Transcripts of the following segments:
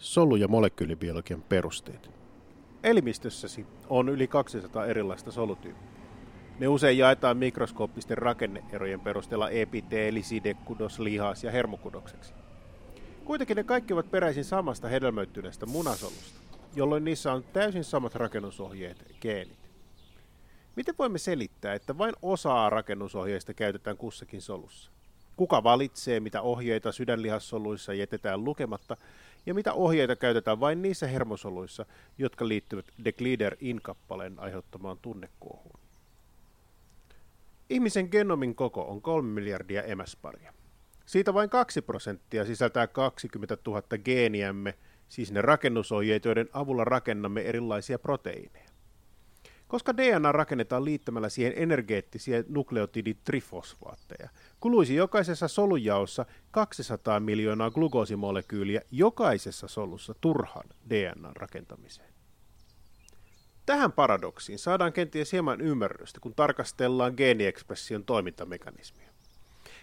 solu- ja molekyylibiologian perusteet. Elimistössäsi on yli 200 erilaista solutyyppiä. Ne usein jaetaan mikroskooppisten rakenneerojen perusteella epiteeli, sidekudos, lihas ja hermokudokseksi. Kuitenkin ne kaikki ovat peräisin samasta hedelmöittyneestä munasolusta, jolloin niissä on täysin samat rakennusohjeet, geenit. Miten voimme selittää, että vain osaa rakennusohjeista käytetään kussakin solussa? Kuka valitsee, mitä ohjeita sydänlihassoluissa jätetään lukematta, ja mitä ohjeita käytetään vain niissä hermosoluissa, jotka liittyvät De Glieder-in-kappaleen aiheuttamaan tunnekuohuun? Ihmisen genomin koko on 3 miljardia emäsparia. Siitä vain 2 prosenttia sisältää 20 000 geeniämme, siis ne rakennusohjeet, joiden avulla rakennamme erilaisia proteiineja. Koska DNA rakennetaan liittämällä siihen energeettisiä nukleotiditrifosfaatteja, kuluisi jokaisessa solujaossa 200 miljoonaa glukoosimolekyyliä jokaisessa solussa turhan DNAn rakentamiseen. Tähän paradoksiin saadaan kenties hieman ymmärrystä, kun tarkastellaan geeniekspression toimintamekanismia.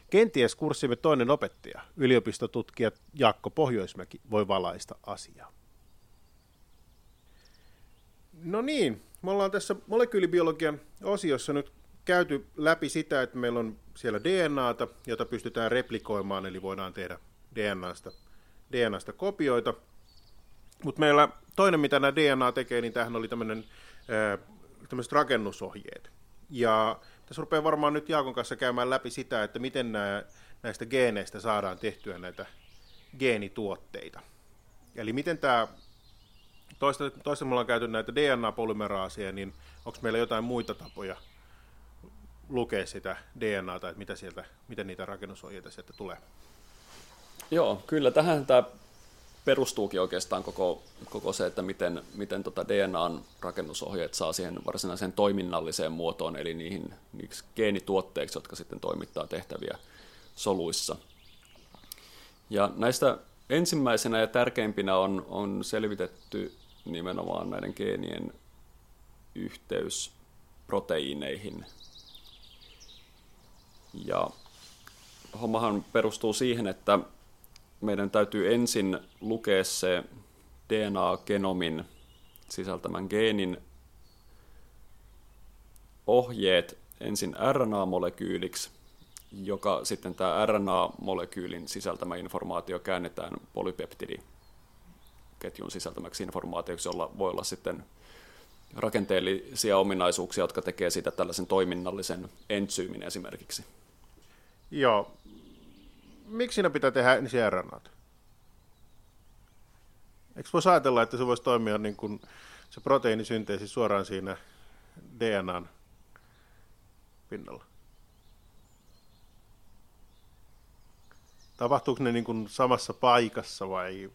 Kenties kurssimme toinen opettaja, yliopistotutkija Jaakko Pohjoismäki, voi valaista asiaa. No niin, me ollaan tässä molekyylibiologian osiossa nyt käyty läpi sitä, että meillä on siellä DNAta, jota pystytään replikoimaan, eli voidaan tehdä DNAsta, DNAsta kopioita. Mutta meillä toinen, mitä nämä DNA tekee, niin tähän oli tämmöinen tämmöiset rakennusohjeet. Ja tässä rupeaa varmaan nyt Jaakon kanssa käymään läpi sitä, että miten nämä, näistä geeneistä saadaan tehtyä näitä geenituotteita. Eli miten tämä, toista, toista me ollaan käyty näitä DNA-polymeraasia, niin onko meillä jotain muita tapoja lukea sitä DNAta, että mitä sieltä, miten niitä rakennusohjeita sieltä tulee? Joo, kyllä tähän tämä perustuukin oikeastaan koko, koko se, että miten, miten tota DNAn rakennusohjeet saa siihen varsinaiseen toiminnalliseen muotoon, eli niihin niiksi geenituotteiksi, jotka sitten toimittaa tehtäviä soluissa. Ja näistä ensimmäisenä ja tärkeimpinä on, on selvitetty nimenomaan näiden geenien yhteys proteiineihin. Ja hommahan perustuu siihen, että meidän täytyy ensin lukea se DNA-genomin sisältämän geenin ohjeet ensin RNA-molekyyliksi, joka sitten tämä RNA-molekyylin sisältämä informaatio käännetään polypeptidiketjun sisältämäksi informaatioksi, jolla voi olla sitten rakenteellisia ominaisuuksia, jotka tekee siitä tällaisen toiminnallisen entsyymin esimerkiksi. Joo, miksi siinä pitää tehdä ensin RNAt? Eikö voisi ajatella, että se voisi toimia niin kuin se proteiinisynteesi suoraan siinä DNAn pinnalla? Tapahtuuko ne niin kuin samassa paikassa vai,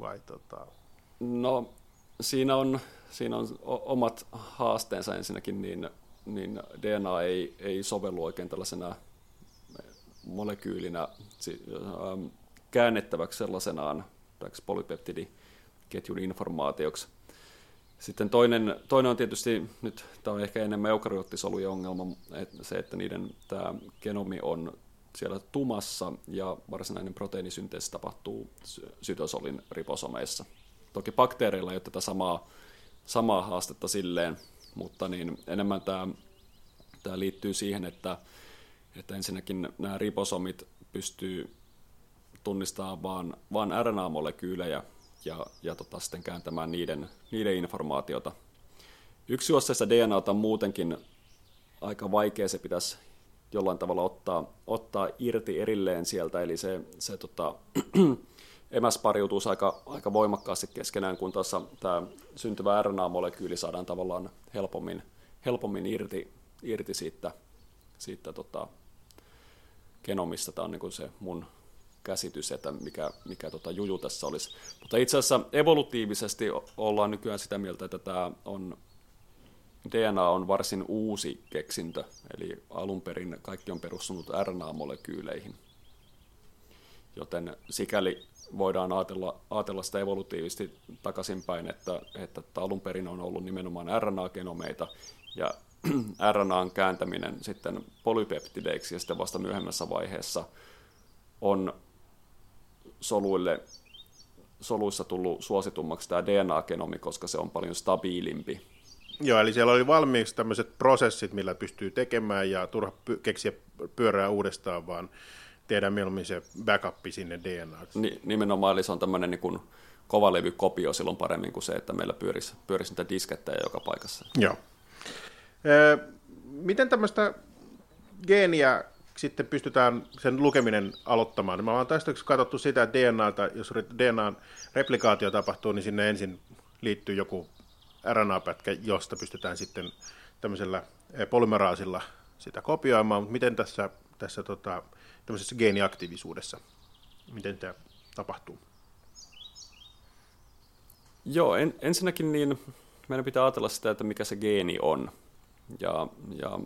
vai tota... No siinä on, siinä on omat haasteensa ensinnäkin, niin, niin DNA ei, ei sovellu oikein tällaisena molekyylinä ähm, käännettäväksi sellaisenaan täksi polypeptidiketjun informaatioksi. Sitten toinen, toinen on tietysti, nyt tämä on ehkä enemmän eukaryoottisolujen ongelma, että se, että niiden tämä genomi on siellä tumassa ja varsinainen proteiinisynteesi tapahtuu sytosolin riposomeissa. Toki bakteereilla ei ole tätä samaa, samaa haastetta silleen, mutta niin enemmän tämä, tämä liittyy siihen, että että ensinnäkin nämä riposomit pystyy tunnistamaan vain, vain RNA-molekyylejä ja, ja tota, sitten kääntämään niiden, niiden informaatiota. Yksi osassa DNAta on muutenkin aika vaikea, se pitäisi jollain tavalla ottaa, ottaa irti erilleen sieltä, eli se, se tota, emäs pariutuu aika, aika voimakkaasti keskenään, kun tuossa tämä syntyvä RNA-molekyyli saadaan tavallaan helpommin, helpommin irti, irti siitä, siitä tota, genomista. Tämä on niin se mun käsitys, että mikä, mikä tota juju tässä olisi. Mutta itse asiassa evolutiivisesti ollaan nykyään sitä mieltä, että tämä on, DNA on varsin uusi keksintö, eli alun perin kaikki on perustunut RNA-molekyyleihin. Joten sikäli voidaan ajatella, ajatella sitä evolutiivisesti takaisinpäin, että, että alun perin on ollut nimenomaan RNA-genomeita, ja RNAn kääntäminen sitten polypeptideiksi ja sitten vasta myöhemmässä vaiheessa on soluille soluissa tullut suositummaksi tämä DNA-genomi, koska se on paljon stabiilimpi. Joo, eli siellä oli valmiiksi tämmöiset prosessit, millä pystyy tekemään ja turha py- keksiä pyörää uudestaan, vaan tehdään mieluummin se backup sinne DNA. Ni, nimenomaan, eli se on tämmöinen niin kuin kovalevykopio silloin paremmin kuin se, että meillä pyörisi, pyörisi niitä diskettejä joka paikassa. Joo. Ö, miten tämmöistä geeniä sitten pystytään sen lukeminen aloittamaan? Me ollaan tästä katsottu sitä, että DNAta, jos DNAn replikaatio tapahtuu, niin sinne ensin liittyy joku RNA-pätkä, josta pystytään sitten tämmöisellä polymeraasilla sitä kopioimaan, mutta miten tässä, tässä tota, tämmöisessä geeniaktiivisuudessa, miten tämä tapahtuu? Joo, en, ensinnäkin niin meidän pitää ajatella sitä, että mikä se geeni on. Ja, ja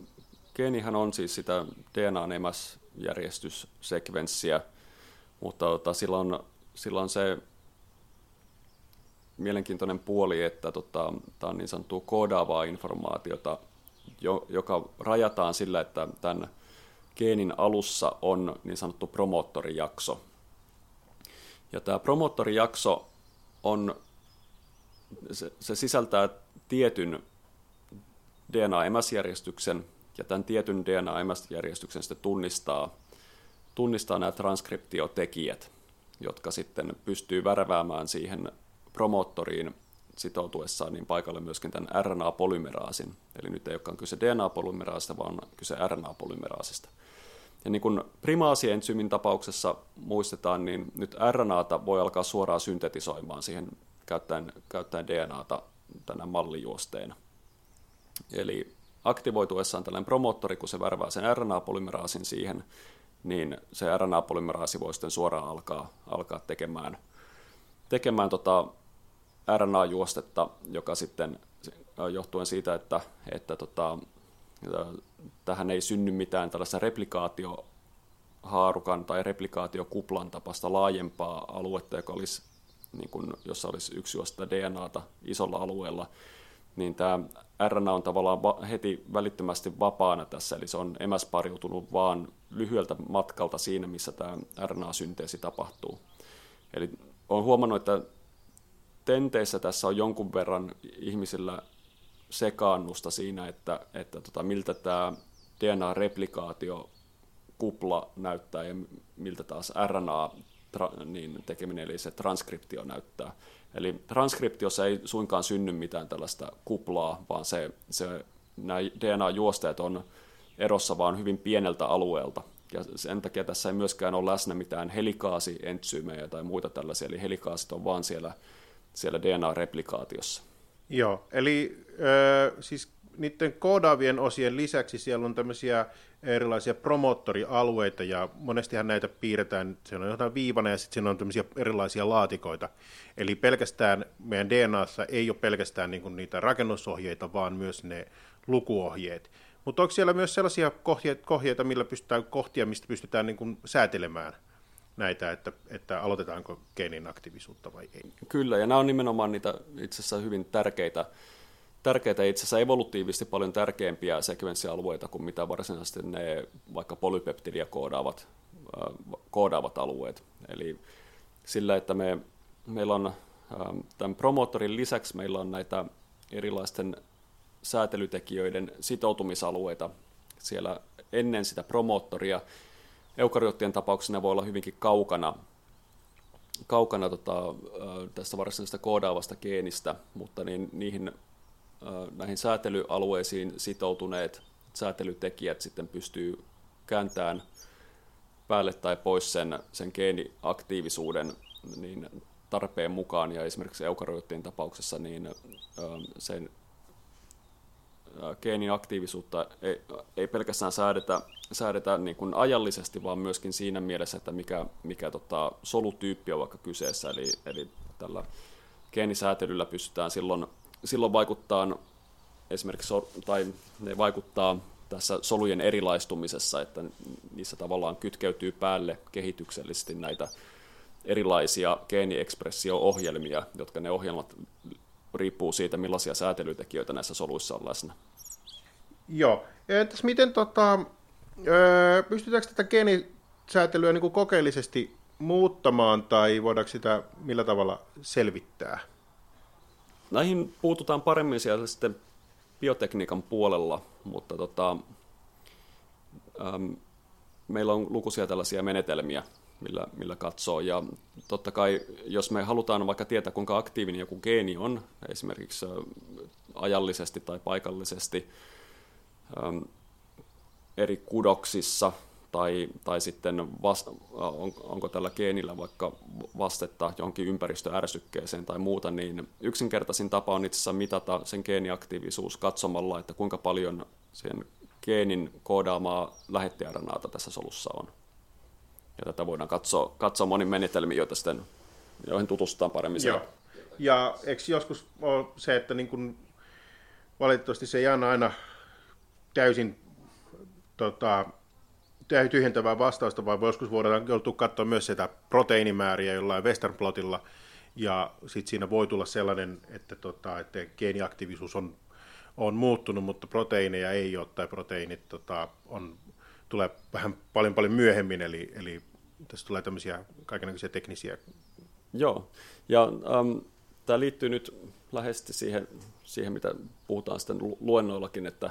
geenihän on siis sitä DNA-emäsjärjestyssekvenssiä, mutta tota, sillä, on, sillä on se mielenkiintoinen puoli, että tota, tämä on niin sanottua koodaavaa informaatiota, jo, joka rajataan sillä, että tämän geenin alussa on niin sanottu promoottorijakso. Ja tämä promoottorijakso on, se, se sisältää tietyn DNA-emäsjärjestyksen, ja tämän tietyn DNA-emäsjärjestyksen sitten tunnistaa, tunnistaa nämä transkriptiotekijät, jotka sitten pystyy värväämään siihen promoottoriin sitoutuessaan niin paikalle myöskin tämän RNA-polymeraasin. Eli nyt ei olekaan kyse DNA-polymeraasista, vaan kyse RNA-polymeraasista. Ja niin kuin primaasientsyymin tapauksessa muistetaan, niin nyt RNAta voi alkaa suoraan syntetisoimaan siihen käyttäen, käyttäen DNAta tänä mallijuosteena. Eli aktivoituessaan tällainen promoottori, kun se värvää sen RNA-polymeraasin siihen, niin se RNA-polymeraasi voi sitten suoraan alkaa, alkaa tekemään, tekemään tota RNA-juostetta, joka sitten johtuen siitä, että, että tota, tähän ei synny mitään tällaista replikaatiohaarukan tai replikaatiokuplan tapasta laajempaa aluetta, joka olisi, niin kuin, jossa olisi yksi juosta DNAta isolla alueella, niin tämä RNA on tavallaan heti välittömästi vapaana tässä, eli se on emäspariutunut vaan lyhyeltä matkalta siinä, missä tämä RNA-synteesi tapahtuu. Eli olen huomannut, että tenteissä tässä on jonkun verran ihmisillä sekaannusta siinä, että, että tota, miltä tämä DNA-replikaatio kupla näyttää ja miltä taas RNA niin tekeminen, eli se transkriptio näyttää. Eli transkriptiossa ei suinkaan synny mitään tällaista kuplaa, vaan se, se, nämä DNA-juosteet on erossa vaan hyvin pieneltä alueelta. Ja sen takia tässä ei myöskään ole läsnä mitään helikaasientsyymejä tai muita tällaisia, eli helikaasit on vaan siellä siellä DNA-replikaatiossa. Joo, eli äh, siis niiden koodaavien osien lisäksi siellä on tämmöisiä erilaisia promoottorialueita, ja monestihan näitä piirretään, se on jotain viivana, ja sitten siinä on tämmöisiä erilaisia laatikoita. Eli pelkästään meidän DNAssa ei ole pelkästään niin niitä rakennusohjeita, vaan myös ne lukuohjeet. Mutta onko siellä myös sellaisia kohjeita, millä pystytään kohtia, mistä pystytään niin säätelemään näitä, että, että aloitetaanko geenin aktiivisuutta vai ei. Kyllä, ja nämä on nimenomaan niitä itse asiassa hyvin tärkeitä, tärkeitä itse asiassa evolutiivisesti paljon tärkeämpiä sekvenssialueita kuin mitä varsinaisesti ne vaikka polypeptidia koodaavat, äh, koodaavat alueet. Eli sillä, että me, meillä on ähm, tämän promoottorin lisäksi meillä on näitä erilaisten säätelytekijöiden sitoutumisalueita siellä ennen sitä promoottoria, eukaryoottien tapauksessa ne voi olla hyvinkin kaukana, kaukana tota, tästä varsinaisesta koodaavasta geenistä, mutta niin, niihin, näihin säätelyalueisiin sitoutuneet säätelytekijät sitten pystyy kääntämään päälle tai pois sen, sen geeniaktiivisuuden niin tarpeen mukaan, ja esimerkiksi eukaryoottien tapauksessa niin sen geenin aktiivisuutta ei, ei pelkästään säädetä, säädetä niin kuin ajallisesti, vaan myöskin siinä mielessä, että mikä, mikä tota, solutyyppi on vaikka kyseessä. Eli, eli tällä geenisäätelyllä pystytään silloin, silloin vaikuttaa esimerkiksi, tai ne vaikuttaa tässä solujen erilaistumisessa, että niissä tavallaan kytkeytyy päälle kehityksellisesti näitä erilaisia geeniekspressio-ohjelmia, jotka ne ohjelmat riippuu siitä, millaisia säätelytekijöitä näissä soluissa on läsnä. Joo. Entäs miten tota, pystytäänkö tätä geenisäätelyä niin kuin kokeellisesti muuttamaan tai voidaanko sitä millä tavalla selvittää? Näihin puututaan paremmin siellä sitten biotekniikan puolella, mutta tota, äm, meillä on lukuisia tällaisia menetelmiä, millä, millä katsoo. Ja totta kai, jos me halutaan vaikka tietää, kuinka aktiivinen joku geeni on, esimerkiksi ajallisesti tai paikallisesti äm, eri kudoksissa, tai, tai sitten vasta, on, onko tällä geenillä vaikka vastetta johonkin ympäristöärsykkeeseen tai muuta, niin yksinkertaisin tapa on itse asiassa mitata sen geeniaktiivisuus katsomalla, että kuinka paljon sen geenin koodaamaa lähettiäranaata tässä solussa on. Ja tätä voidaan katsoa, katsoa monin menetelmiin, joita sitten, joihin tutustutaan paremmin. Joo. Ja eikö joskus ole se, että niin kun, valitettavasti se ei anna aina täysin tota, tyhjentävää vastausta, vai joskus voidaan joutua katsoa myös sitä proteiinimääriä jollain western plotilla, ja sitten siinä voi tulla sellainen, että, tota, että geeniaktiivisuus on, on muuttunut, mutta proteiineja ei ole, tai proteiinit tota, on, tulee vähän paljon paljon myöhemmin, eli, eli tässä tulee tämmöisiä kaikenlaisia teknisiä. Joo, ja um, tämä liittyy nyt läheisesti siihen, siihen, mitä puhutaan sitten luennoillakin, että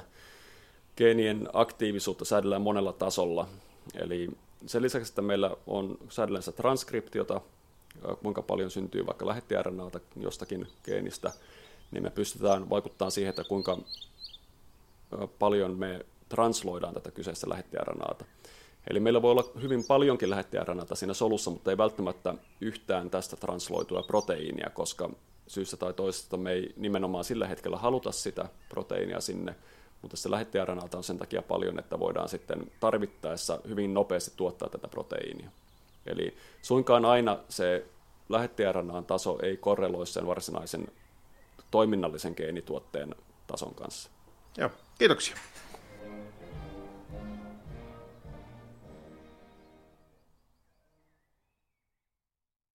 geenien aktiivisuutta säädellään monella tasolla. Eli sen lisäksi, että meillä on säädellään transkriptiota, kuinka paljon syntyy vaikka lähettiärnalta jostakin geenistä, niin me pystytään vaikuttamaan siihen, että kuinka paljon me transloidaan tätä kyseistä lähettiärnaata. Eli meillä voi olla hyvin paljonkin lähettiärnaata siinä solussa, mutta ei välttämättä yhtään tästä transloitua proteiinia, koska syystä tai toisesta me ei nimenomaan sillä hetkellä haluta sitä proteiinia sinne, mutta se lähettäjärnalta on sen takia paljon, että voidaan sitten tarvittaessa hyvin nopeasti tuottaa tätä proteiinia. Eli suinkaan aina se lähettäjärnaan taso ei korreloi sen varsinaisen toiminnallisen geenituotteen tason kanssa. Joo, kiitoksia.